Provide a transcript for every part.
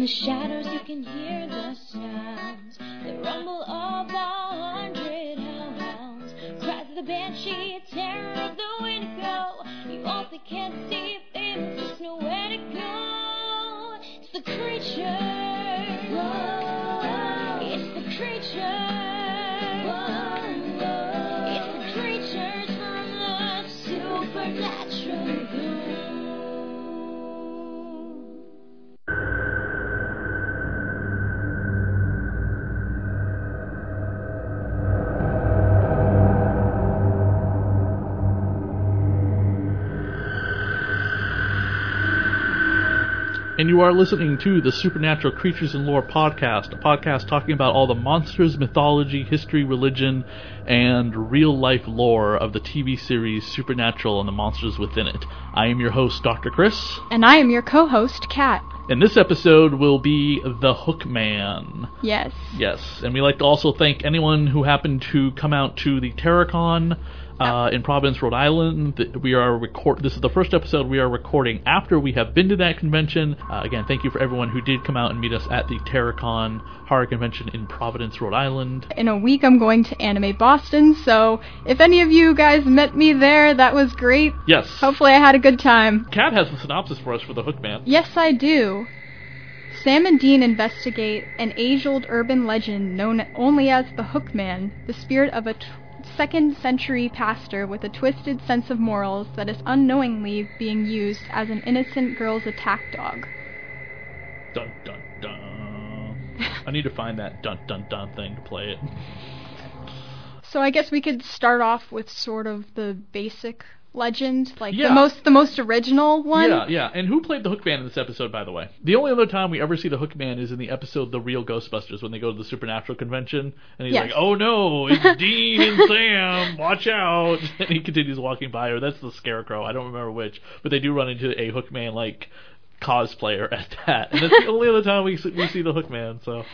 In the shadows you can hear the sounds, the rumble of a hundred hellhounds, cries of the banshee, terror of the windigo. You also can't see things, And you are listening to the Supernatural Creatures and Lore podcast, a podcast talking about all the monsters, mythology, history, religion, and real life lore of the TV series Supernatural and the monsters within it. I am your host, Dr. Chris, And I am your co host, Kat. and this episode will be The Hookman. Yes. Yes, and we like to also thank anyone who happened to come out to the TerrorCon uh, in Providence, Rhode Island. We are record. This is the first episode we are recording after we have been to that convention. Uh, again, thank you for everyone who did come out and meet us at the TerrorCon Horror Convention in Providence, Rhode Island. In a week, I'm going to Anime Boston, so if any of you guys met me there, that was great. Yes, Hopefully, I had a good time. Kat has the synopsis for us for the Hookman. Yes, I do. Sam and Dean investigate an age old urban legend known only as the Hookman, the spirit of a second century pastor with a twisted sense of morals that is unknowingly being used as an innocent girl's attack dog. Dun dun dun. I need to find that dun dun dun thing to play it. So I guess we could start off with sort of the basic legend, like Yeah. the most the most original one. Yeah, yeah. And who played the Hookman in this episode, by the way? The only other time we ever see the Hookman is in the episode The Real Ghostbusters when they go to the Supernatural Convention. And he's Yes. like, oh no, it's Dean and Sam, watch out. And he continues walking by, or that's the Scarecrow. I don't remember which. But they do run into a Hookman, like, cosplayer at that. And that's the only other time we, see- we see the Hookman, so.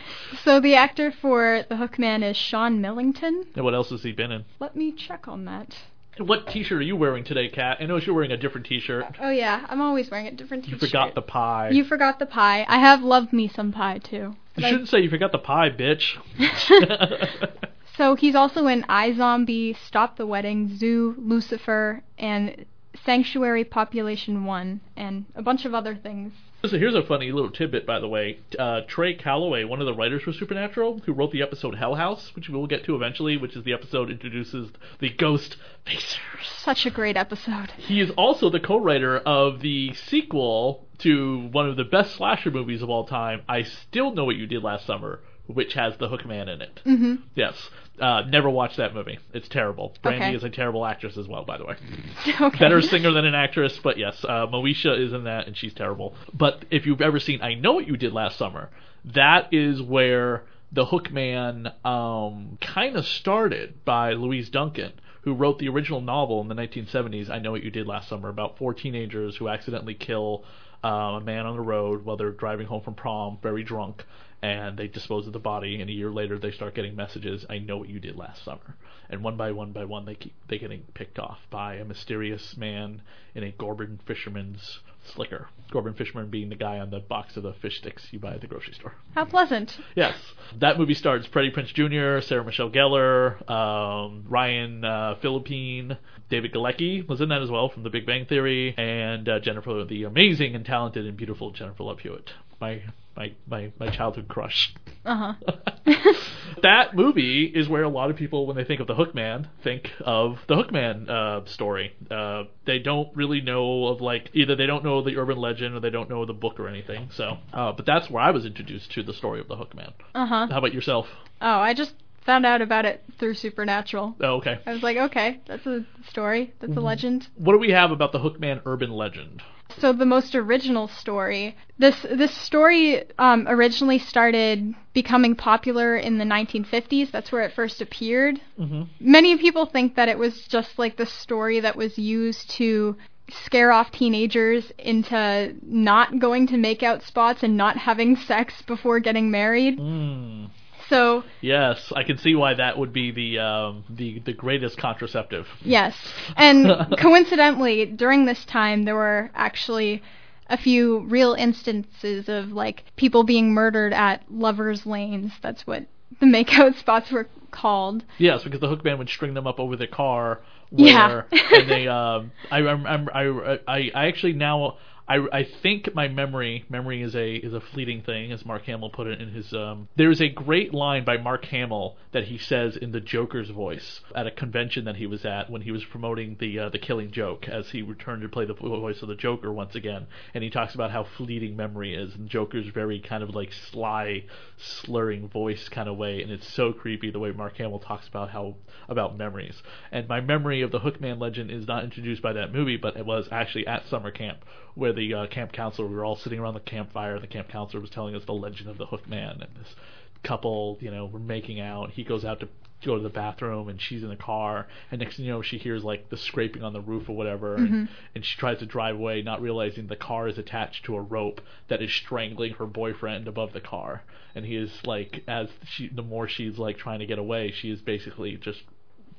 So the actor for the Hookman is Sean Millington. And what else has he been in? Let me check on that. What t shirt are you wearing today, Kat? I know you're wearing a different t shirt. Oh yeah, I'm always wearing a different t-shirt. You forgot the pie. You forgot the pie. I have loved me some pie too. You shouldn't say you forgot the pie, bitch. So he's also in I Zombie, Stop the Wedding, Zoo, Lucifer, and Sanctuary Population One, and a bunch of other things. So here's a funny little tidbit, by the way. Uh, Trey Callaway, one of the writers for Supernatural, who wrote the episode Hell House, which we'll get to eventually, which is the episode introduces the ghost facers. Such a great episode. He is also the co-writer of the sequel to one of the best slasher movies of all time, I Still Know What You Did Last Summer, which has the Hookman in it. hmm Yes. Uh, never watched that movie. It's terrible. Brandy Okay. is a terrible actress as well, by the way. Okay. better singer than an actress, but yes, uh, Moesha is in that, and she's terrible. But if you've ever seen I Know What You Did Last Summer, that is where the Hookman um, kind of started by Lois Duncan, who wrote the original novel in the 1970s, I Know What You Did Last Summer, about four teenagers who accidentally kill uh, a man on the road while they're driving home from prom, very drunk. And they dispose of the body, and a year later they start getting messages. I know what you did last summer, and one by one by one they keep they getting picked off by a mysterious man in a Gorton fisherman's slicker. Gorton fisherman being the guy on the box of the fish sticks you buy at the grocery store. How pleasant. Yes, that movie stars Freddie Prinze Jr., Sarah Michelle Gellar, um, Ryan uh, Phillippe, David Galecki was in that as well from The Big Bang Theory, and uh, Jennifer, the amazing and talented and beautiful Jennifer Love Hewitt, my my my my childhood crush. Uh huh. that movie is where a lot of people, when they think of the Hookman, think of the Hookman uh, story. Uh, they don't really know of like either they don't know the urban legend or they don't know the book or anything. So, uh, but that's where I was introduced to the story of the Hookman. Uh huh. How about yourself? Oh, I just found out about it through Supernatural. Oh, okay. I was like, okay, that's a story. That's a legend. What do we have about the Hookman urban legend? So the most original story. This this story um, originally started becoming popular in the 1950s. That's where it first appeared. Mm-hmm. Many people think that it was just like the story that was used to scare off teenagers into not going to makeout spots and not having sex before getting married. Mm. So Yes, I can see why that would be the um, the the greatest contraceptive. Yes. And coincidentally, during this time, there were actually a few real instances of like people being murdered at lovers' lanes. That's what the makeout spots were called. Yes, because the hookman would string them up over the car. Where, Yeah. and they, um, I, I, I, I actually now, I, I think my memory, memory is a is a fleeting thing, as Mark Hamill put it in his. Um, there is a great line by Mark Hamill that he says in the Joker's voice at a convention that he was at when he was promoting the uh, the Killing Joke, as he returned to play the voice of the Joker once again, and he talks about how fleeting memory is, and Joker's very kind of like sly, slurring voice kind of way, and it's so creepy the way Mark Hamill talks about how about memories. And my memory of the Hookman legend is not introduced by that movie, but it was actually at summer camp where the uh, camp counselor we were all sitting around the campfire, and the camp counselor was telling us the legend of the Hookman, and this couple, you know, were making out. He goes out to go to the bathroom, and she's in the car, and next thing you know, she hears like the scraping on the roof or whatever, and, and she tries to drive away, not realizing the car is attached to a rope that is strangling her boyfriend above the car, and he is like, as she, the more she's like trying to get away, she is basically just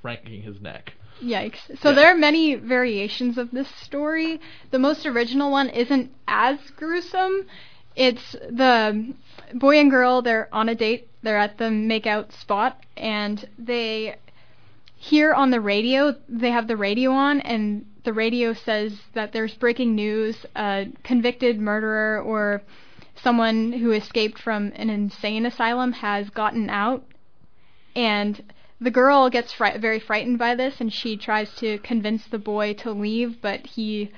franking his neck. Yikes. So Yeah. there are many variations of this story. The most original one isn't as gruesome. It's the boy and girl, they're on a date, they're at the makeout spot, and they hear on the radio, they have the radio on, and the radio says that there's breaking news a convicted murderer or someone who escaped from an insane asylum has gotten out and the girl gets fri- very frightened by this and she tries to convince the boy to leave but he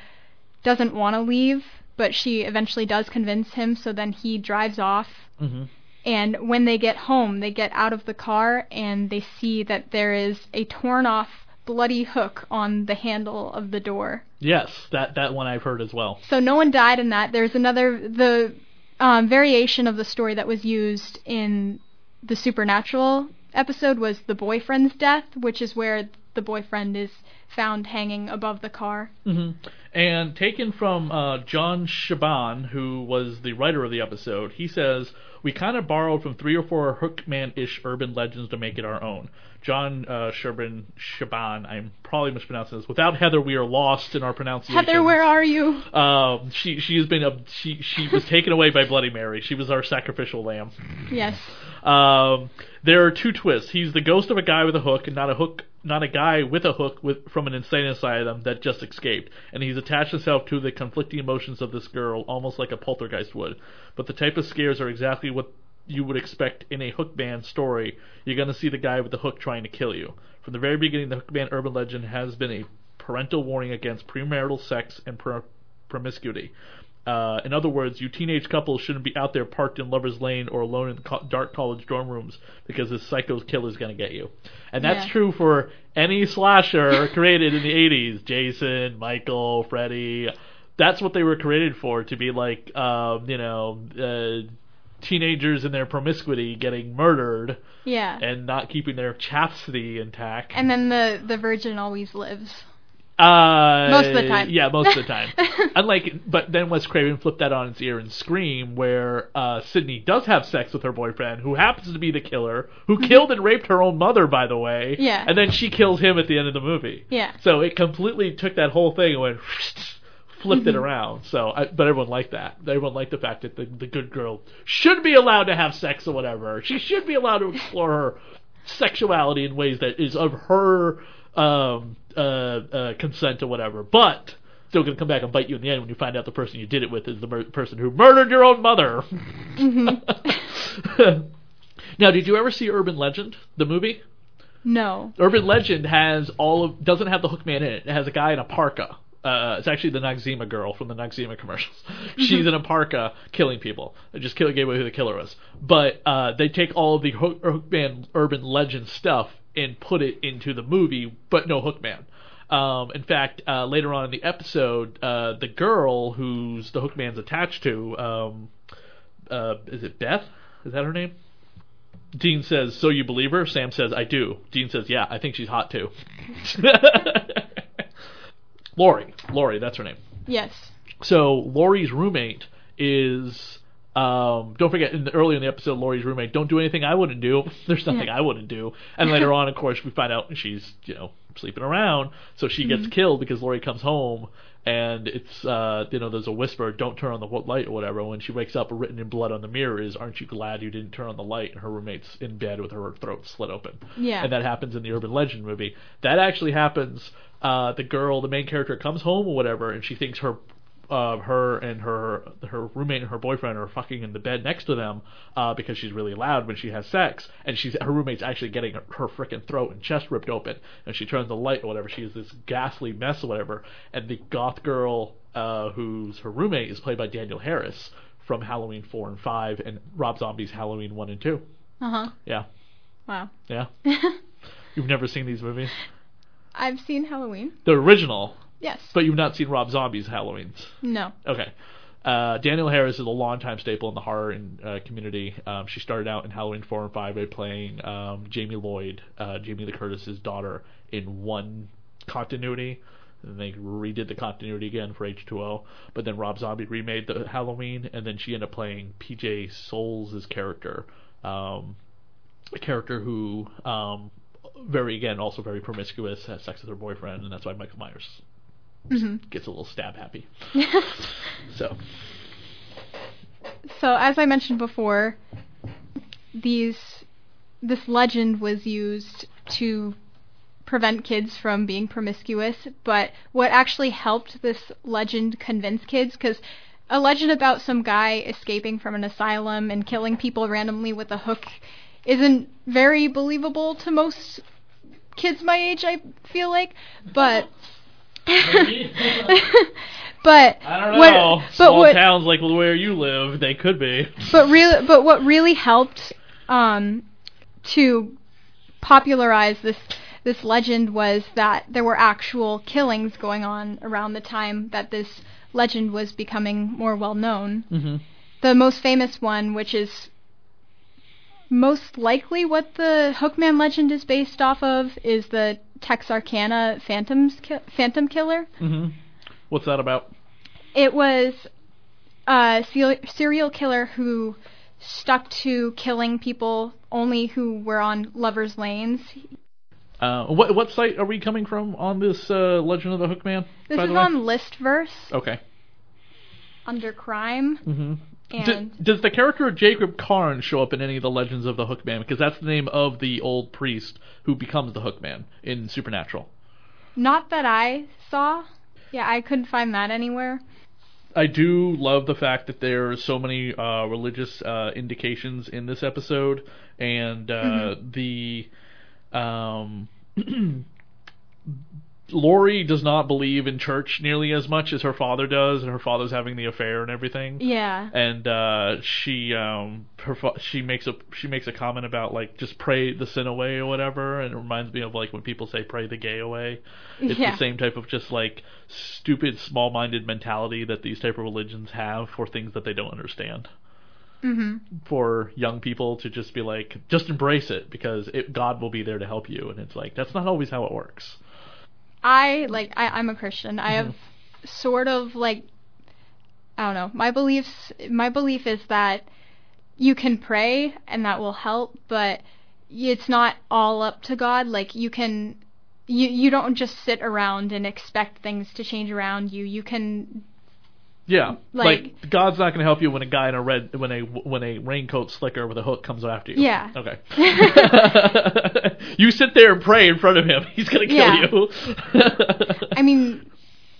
doesn't want to leave but she eventually does convince him so then he drives off Mm-hmm. and when they get home they get out of the car and they see that there is a torn off bloody hook on the handle of the door Yes, that that one I've heard as well. so no one died in that. There's another the um, variation of the story that was used in the supernatural episode was the boyfriend's death, which is where the boyfriend is found hanging above the car. hmm And taken from uh, John Shaban, who was the writer of the episode, he says, We kind of borrowed from three or four Hookman ish urban legends to make it our own. John uh, Shaban, Shaban, I'm probably mispronouncing this. Without Heather, we are lost in our pronunciation. Heather, where are you? Um, she she has been a, she she was taken away by Bloody Mary. She was our sacrificial lamb. Yes. Um, there are two twists. He's the ghost of a guy with a hook, and not a hook, not a guy with a hook with from an insane asylum that just escaped. And he's attached himself to the conflicting emotions of this girl, almost like a poltergeist would. But the type of scares are exactly what you would expect in a Hookman story. You're going to see the guy with the hook trying to kill you. From the very beginning, the Hookman urban legend has been a parental warning against premarital sex and pro- promiscuity. Uh, in other words, you teenage couples shouldn't be out there parked in Lover's Lane or alone in co- dark college dorm rooms because this psycho killer's going to get you. And that's Yeah. true for any slasher created in the 80s. Jason, Michael, Freddy. That's what they were created for, to be like, um, you know, uh, teenagers in their promiscuity getting murdered Yeah. and not keeping their chastity intact. And then the the virgin always lives. Uh, Most of the time. Yeah, most of the time. Unlike, but then Wes Craven flipped that on its ear and Scream, where uh, Sidney does have sex with her boyfriend, who happens to be the killer, who killed and raped her own mother, by the way. Mm-hmm. Yeah. And then she kills him at the end of the movie. Yeah. So it completely took that whole thing and went flipped Mm-hmm. it around. So, I, but everyone liked that. Everyone liked the fact that the, the good girl should be allowed to have sex or whatever. She should be allowed to explore her sexuality in ways that is of her um, uh, uh, consent or whatever. But still going to come back and bite you in the end when you find out the person you did it with is the mur- person who murdered your own mother. now, did you ever see Urban Legend, the movie? No. Urban Legend has all of doesn't have the Hookman in it. It has a guy in a parka. Uh, it's actually the Noxzema girl from the Noxzema commercials. She's in a parka killing people. They just kill, gave away who the killer was. But uh, they take all the Hook, Hookman urban legend stuff and put it into the movie, but no Hookman. Um, in fact, uh, later on in the episode, uh, the girl who's the Hookman's attached to, um, uh, is it Beth? Is that her name? Dean says, "So you believe her?" Sam says, "I do." Dean says, "Yeah, I think she's hot too." Lori, Lori, that's her name. Yes. So Lori's roommate is. Um, don't forget, in the, earlier in the episode, Lori's roommate, don't do anything I wouldn't do. There's nothing Yeah. I wouldn't do. And later on, of course, we find out she's, you know, sleeping around. So she gets killed because Lori comes home and it's uh you know there's a whisper don't turn on the light or whatever when she wakes up written in blood on the mirror is aren't you glad you didn't turn on the light and her roommate's in bed with her throat slit open Yeah. and that happens in the urban legend movie that actually happens uh the girl the main character comes home or whatever and she thinks her uh, her and her her roommate and her boyfriend are fucking in the bed next to them uh, because she's really loud when she has sex, and she's her roommate's actually getting her, her freaking throat and chest ripped open, and she turns the light or whatever. She is this ghastly mess or whatever, and the goth girl uh, who's her roommate is played by Danielle Harris from Halloween four and five, and Rob Zombie's Halloween one and two. Uh huh. Yeah, Wow. yeah. You've never seen these movies? I've seen Halloween. The original, Yes. but you've not seen Rob Zombie's Halloweens. no. Okay. Uh, Danielle Harris is a longtime staple in the horror uh, community. Um, she started out in Halloween 4 and 5 by playing um, Jamie Lloyd, uh, Jamie Lee Curtis's daughter, in one continuity. And they redid the continuity again for H2O. But then Rob Zombie remade the Halloween, and then she ended up playing PJ Soles' character. Um, a character who, um, very, again, also very promiscuous, has sex with her boyfriend, and that's why Michael Myers hmm gets a little stab happy. So, So as I mentioned before, these this legend was used to prevent kids from being promiscuous, but what actually helped this legend convince kids cuz a legend about some guy escaping from an asylum and killing people randomly with a hook isn't very believable to most kids my age, I feel like. But but I don't what- know. but Small what towns like where you live, they could be. but really but what really helped um, to popularize this this legend was that there were actual killings going on around the time that this legend was becoming more well known. Mm-hmm. The most famous one, which is most likely what the Hookman legend is based off of, is the Texarkana Phantoms ki- Phantom Killer. Mm-hmm. What's that about? It was a se- serial killer who stuck to killing people only who were on lovers' lanes. Uh, what what site are we coming from on this uh, Legend of the Hookman? This is on Listverse Okay. under crime, Mm-hmm. And does the character of Jacob Karn show up in any of the Legends of the Hookman? Because that's the name of the old priest who becomes the Hookman in Supernatural. not that I saw. Yeah, I couldn't find that anywhere. I do love the fact that there are so many uh, religious uh, indications in this episode, and uh, the um, Lori does not believe in church nearly as much as her father does, and her father's having the affair and everything. Yeah. And uh, she um, her fa- she makes a she makes a comment about like just pray the sin away or whatever, and it reminds me of like when people say pray the gay away. It's Yeah. the same type of just like stupid, small-minded mentality that these type of religions have for things that they don't understand. Mhm. For young people to just be like, just embrace it because it, God will be there to help you, and it's like that's not always how it works. I like I, I'm a Christian. I have mm-hmm. sort of like I don't know. My beliefs my belief is that you can pray and that will help, but it's not all up to God. Like you can you you don't just sit around and expect things to change around you. You can Yeah, like, Like- God's not going to help you when a guy in a red when a when a raincoat slicker with a hook comes after you. Yeah. Okay. you sit there and pray in front of him. He's going to kill Yeah. you. I mean,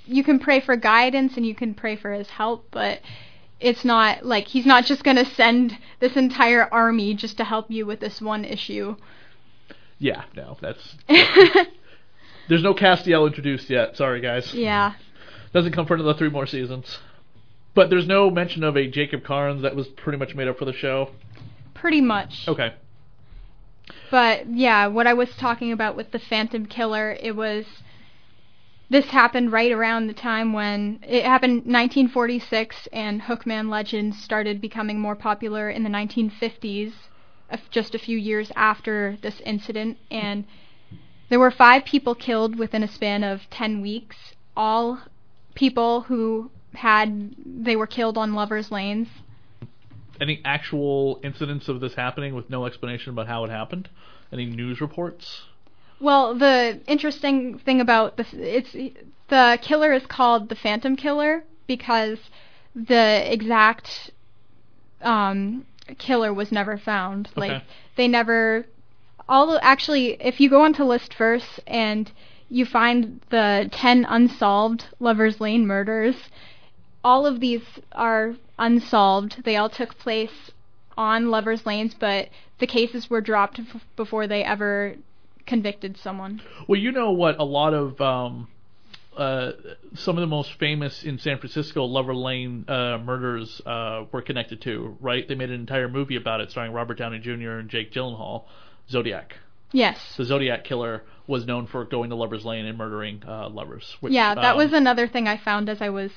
you can pray for guidance and you can pray for his help, but it's not like he's not just going to send this entire army just to help you with this one issue. yeah, no, that's there's no Castiel introduced yet. Sorry, guys. yeah. Doesn't come for another three more seasons. But there's no mention of a Jacob Carnes that was pretty much made up for the show. Pretty much. Okay. But yeah, what I was talking about with the Phantom Killer, it was this happened right around the time when it happened 1946 and Hookman legends started becoming more popular in the 1950s, just a few years after this incident and there were 5 people killed within a span of 10 weeks, all people who had they were killed on lovers lanes. Any actual incidents of this happening with no explanation about how it happened? Any news reports? Well, the interesting thing about this, it's the killer is called the Phantom Killer because the exact um, killer was never found. Like they never. All actually, if you go onto Listverse and you find the ten unsolved Lovers Lane murders, all of these are unsolved. They all took place on Lovers Lanes, but the cases were dropped f- before they ever convicted someone. Well, you know what? A lot of um, uh, some of the most famous in San Francisco Lover Lane uh, murders uh, were connected to, right? They made an entire movie about it, starring Robert Downey Jr. and Jake Gyllenhaal. Zodiac. Yes. The Zodiac killer was known for going to Lovers Lane and murdering uh, lovers. Which, yeah, that um, was another thing I found as I was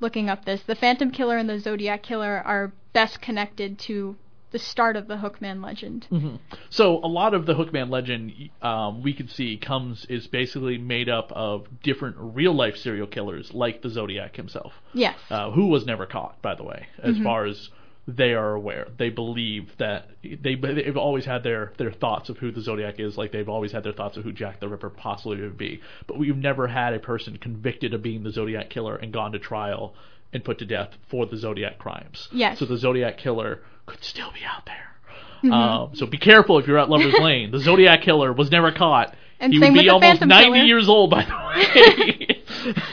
looking up this. The Phantom Killer and the Zodiac Killer are best connected to the start of the Hookman legend. hmm So a lot of the Hookman legend um, we can see comes is basically made up of different real life serial killers, like the Zodiac himself, Yes. uh, who was never caught, by the way, as far as they are aware. They believe that they they've always had their their thoughts of who the Zodiac is, like they've always had their thoughts of who Jack the Ripper possibly would be. But we've never had a person convicted of being the Zodiac killer and gone to trial and put to death for the Zodiac crimes. Yes. So the Zodiac killer could still be out there. Um, so be careful if you're at Lover's Lane. The Zodiac killer was never caught. And he would be almost Phantom 90 Killer. years old, by the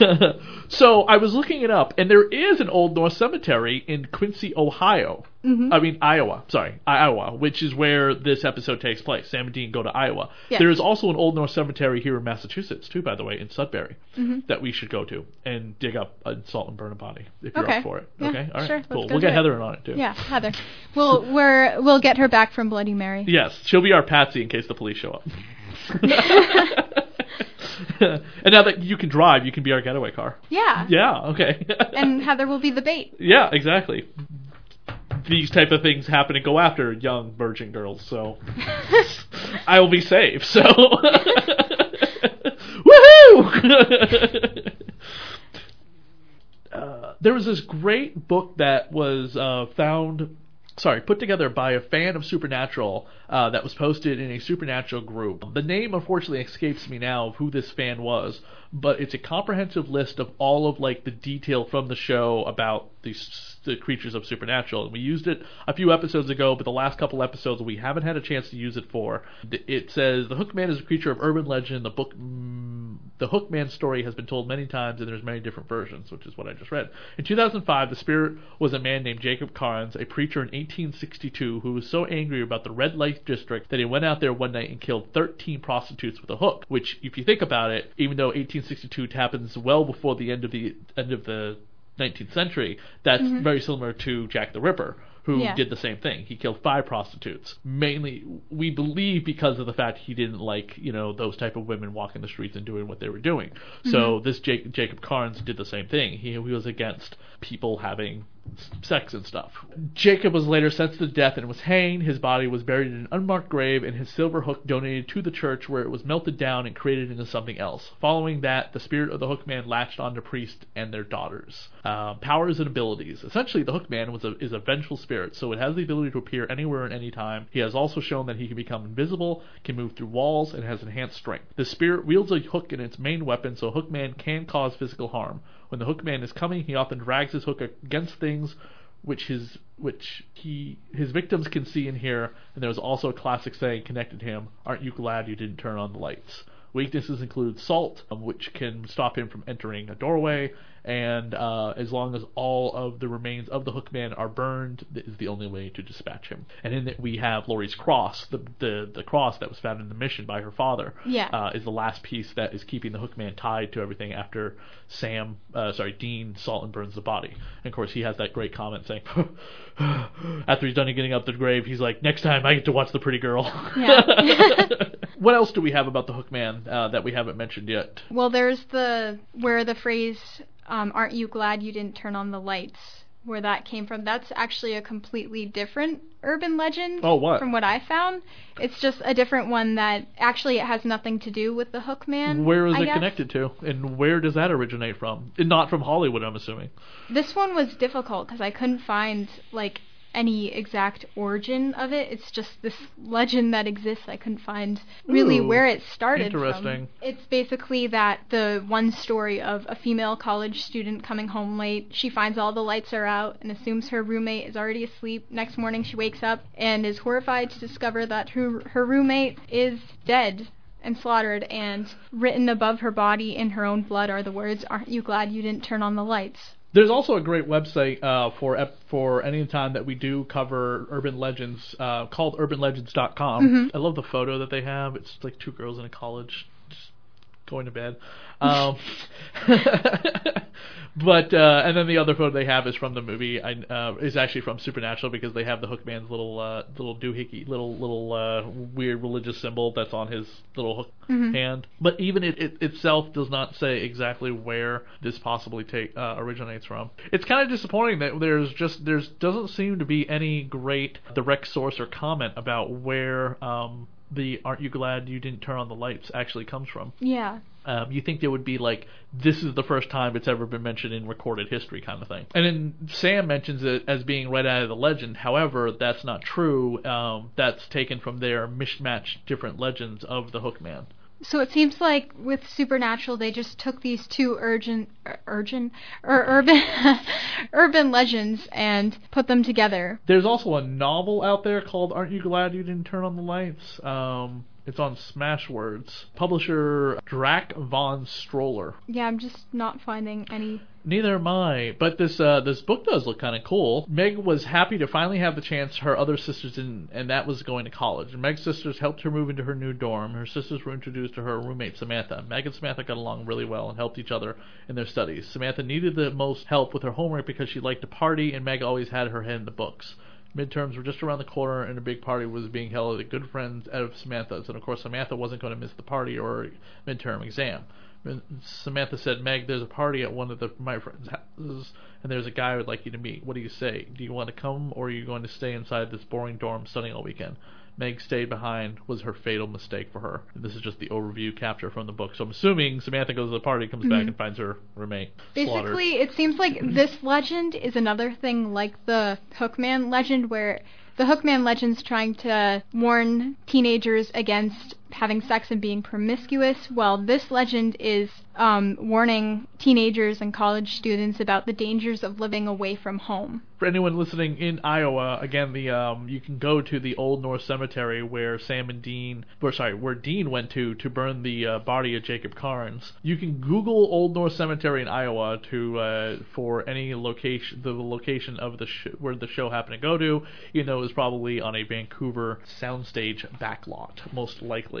way. so I was looking it up, and there is an Old North Cemetery in Quincy, Ohio. Mm-hmm. I mean Iowa. Sorry, Iowa, which is where this episode takes place. Sam and Dean go to Iowa. Yes. There is also an Old North Cemetery here in Massachusetts too, by the way, in Sudbury, Mm-hmm. that we should go to and dig up and salt and burn a body if you're up for it. Yeah, okay, all right, sure, cool. We'll get it. Heather in on it too. Yeah, Heather. We'll we're we'll get her back from Bloody Mary. Yes, she'll be our patsy in case the police show up. and now that you can drive, you can be our getaway car. Yeah. Yeah, okay. And Heather will be the bait. yeah, exactly. These type of things happen to go after young virgin girls, so I will be safe. So, woohoo! uh, there was this great book that was uh, found, sorry, put together by a fan of Supernatural uh, that was posted in a Supernatural group. The name unfortunately escapes me now of who this fan was, but it's a comprehensive list of all of like the detail from the show about these the creatures of Supernatural. And we used it a few episodes ago, but the last couple episodes we haven't had a chance to use it for. It says the Hookman is a creature of urban legend. The book, the Hookman story has been told many times, and there's many different versions, which is what I just read. In 2005, the spirit was a man named Jacob Carnes, a preacher in 1862, who was so angry about the red light district that he went out there one night and killed 13 prostitutes with a hook. Which, if you think about it, even though 1862 happens well before the end of the end of the 19th century, that's mm-hmm. very similar to Jack the Ripper, who Yeah. did the same thing. He killed five prostitutes. Mainly, we believe because of the fact he didn't like, you know, those type of women walking the streets and doing what they were doing. So mm-hmm. this Jake, Jacob Carnes did the same thing. He, he was against people having sex and stuff. Jacob was later sentenced to death and was hanged. His body was buried in an unmarked grave, and his silver hook donated to the church, where it was melted down and created into something else. Following that, the spirit of the Hookman latched onto priests and their daughters. Um, powers and abilities. Essentially, the Hookman was a, is a vengeful spirit, so it has the ability to appear anywhere and any time. He has also shown that he can become invisible, can move through walls, and has enhanced strength. The spirit wields a hook in its main weapon, so Hookman can cause physical harm. When the Hookman is coming, he often drags his hook against things which his which he his victims can see and hear, and there was also a classic saying connected to him, Aren't you glad you didn't turn on the lights? Weaknesses include salt, um, which can stop him from entering a doorway, and uh, as long as all of the remains of the Hookman are burned, that is the only way to dispatch him. And in it, we have Laurie's cross, the, the the cross that was found in the mission by her father, Yeah. uh, is the last piece that is keeping the Hookman tied to everything after Sam, uh, sorry, Dean salt and burns the body. And of course, he has that great comment saying, after he's done getting up the grave, he's like, "Next time I get to watch the pretty girl." Yeah. what else do we have about the Hookman uh, that we haven't mentioned yet? Well, there's the where the phrase um, "Aren't you glad you didn't turn on the lights?" Where that came from. That's actually a completely different urban legend. Oh, what? From what I found, it's just a different one that actually it has nothing to do with the Hookman. Where is I it guess. connected to, and where does that originate from? And not from Hollywood, I'm assuming. This one was difficult because I couldn't find like any exact origin of it. It's just this legend that exists. I couldn't find really Ooh, where it started interesting. from. It's basically that the one story of a female college student coming home late. She finds all the lights are out and assumes her roommate is already asleep. Next morning she wakes up and is horrified to discover that her her roommate is dead and slaughtered and written above her body in her own blood are the words aren't you glad you didn't turn on the lights There's also a great website uh, for ep- for any time that we do cover urban legends uh, called urbanlegends.com. I love the photo that they have. It's like two girls in a college going to bed. Um, but uh, and then the other photo they have is from the movie. I, uh, is actually from Supernatural because they have the Hookman's little uh, little doohickey little little uh, weird religious symbol that's on his little hook hand. But even it, it itself does not say exactly where this possibly take uh, originates from. It's kind of disappointing that there's just there's doesn't seem to be any great direct source or comment about where um, the "Aren't you glad you didn't turn on the lights" actually comes from. yeah Um, you think there would be like this is the first time it's ever been mentioned in recorded history kind of thing. And then Sam mentions it as being right out of the legend. However, that's not true. Um, that's taken from their mishmatched different legends of the Hookman. So it seems like with Supernatural, they just took these two urgent, urgent, or urban, urban legends and put them together. There's also a novel out there called "Aren't You Glad You Didn't Turn on the Lights." Um, it's on Smashwords. Publisher Drac von Stroller. Yeah, I'm just not finding any. Neither am I. But this uh, this book does look kind of cool. Meg was happy to finally have the chance her other sisters didn't, and that was going to college. Meg's sisters helped her move into her new dorm. Her sisters were introduced to her roommate Samantha. Meg and Samantha got along really well and helped each other in their studies. Samantha needed the most help with her homework because she liked to party, and Meg always had her head in the books. Midterms were just around the corner, and a big party was being held at a good friends of Samantha's. And of course, Samantha wasn't going to miss the party or midterm exam. Samantha said, Meg, there's a party at one of the, my friends' houses, and there's a guy I would like you to meet. What do you say? Do you want to come, or are you going to stay inside this boring dorm studying all weekend? Meg stayed behind was her fatal mistake for her. And this is just the overview capture from the book. So I'm assuming Samantha goes to the party, comes back, mm-hmm. and finds her roommate slaughtered. Basically, it seems like this legend is another thing like the Hookman legend, where the Hookman legend's trying to warn teenagers against having sex and being promiscuous, Well, this legend is um, warning teenagers and college students about the dangers of living away from home. For anyone listening in Iowa, again, the um, you can go to the Old North Cemetery where Sam and Dean, or sorry, where Dean went to to burn the uh, body of Jacob Carnes. You can Google Old North Cemetery in Iowa to uh, for any location, the location of the sh- where the show happened to go to. You know, it was probably on a Vancouver soundstage backlot, most likely.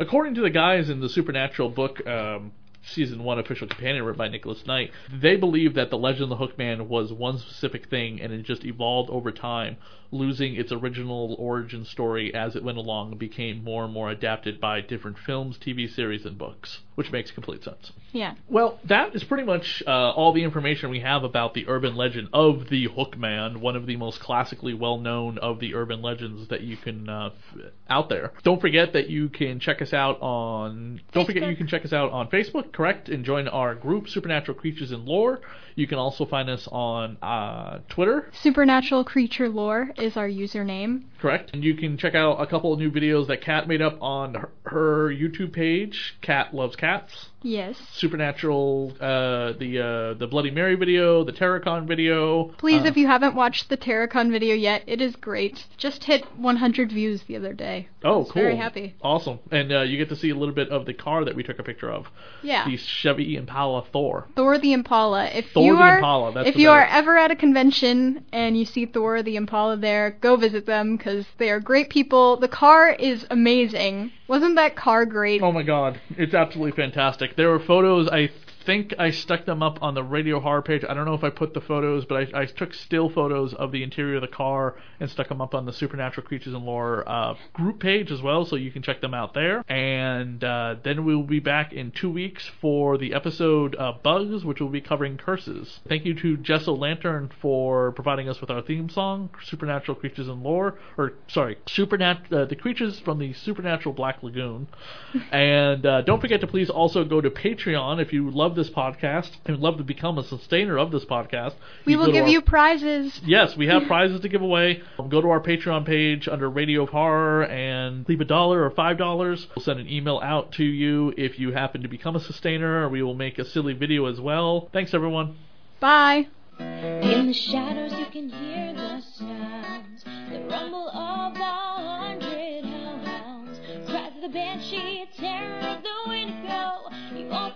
According to the guys in the Supernatural book. Um, season one official companion written by Nicholas Knight, they believe that the Legend of the Hookman was one specific thing and it just evolved over time, losing its original origin story as it went along and became more and more adapted by different films, TV series, and books, which makes complete sense. Yeah. Well, that is pretty much uh, all the information we have about the urban legend of the Hookman, one of the most classically well known of the urban legends that you can uh, f- out there. Don't forget that you can check us out on. Don't forget Facebook. you can check us out on Facebook, correct, and join our group Supernatural Creatures and Lore. You can also find us on uh, Twitter, Supernatural creature lore is our username. correct, and you can check out a couple of new videos that Kat made up on her, her YouTube page. Kat loves cats. Yes. Supernatural, uh, the uh, the Bloody Mary video, the TerrorCon video. Please, uh, if you haven't watched the TerrorCon video yet, it is great. Just hit 100 views the other day. oh, cool, very happy. awesome, and uh, you get to see a little bit of the car that we took a picture of, Yeah. the Chevy Impala Thor. Thor the Impala. If Thor you the are Impala, that's if you are ever at a convention and you see Thor the Impala there, go visit them because they are great people. The car is amazing. Wasn't that car great? Oh my god, it's absolutely fantastic. There were photos. I think I stuck them up on the Radio Horror page. I don't know if I put the photos, but I, I took still photos of the interior of the car and stuck them up on the Supernatural Creatures and Lore uh, group page as well, so you can check them out there. And uh, then we'll be back in two weeks for the episode uh, Bugs, which will be covering curses. Thank you to Jess Lantern for providing us with our theme song, Supernatural Creatures and Lore, or sorry, Supernat uh, the creatures from the Supernatural Black Lagoon. and uh, don't forget to please also go to Patreon if you love love this podcast and would love to become a sustainer of this podcast, We will give our- you prizes. Yes, we have prizes to give away. Go to our Patreon page under Radio of Horror and leave a dollar or five dollars. We'll send an email out to you if you happen to become a sustainer, or we will make a silly video as well. Thanks, everyone. Bye. In the shadows you can hear the sounds, the rumble of a hundred hellhounds, cries of the banshee, terror of the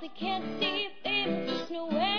they can't see if there's no way.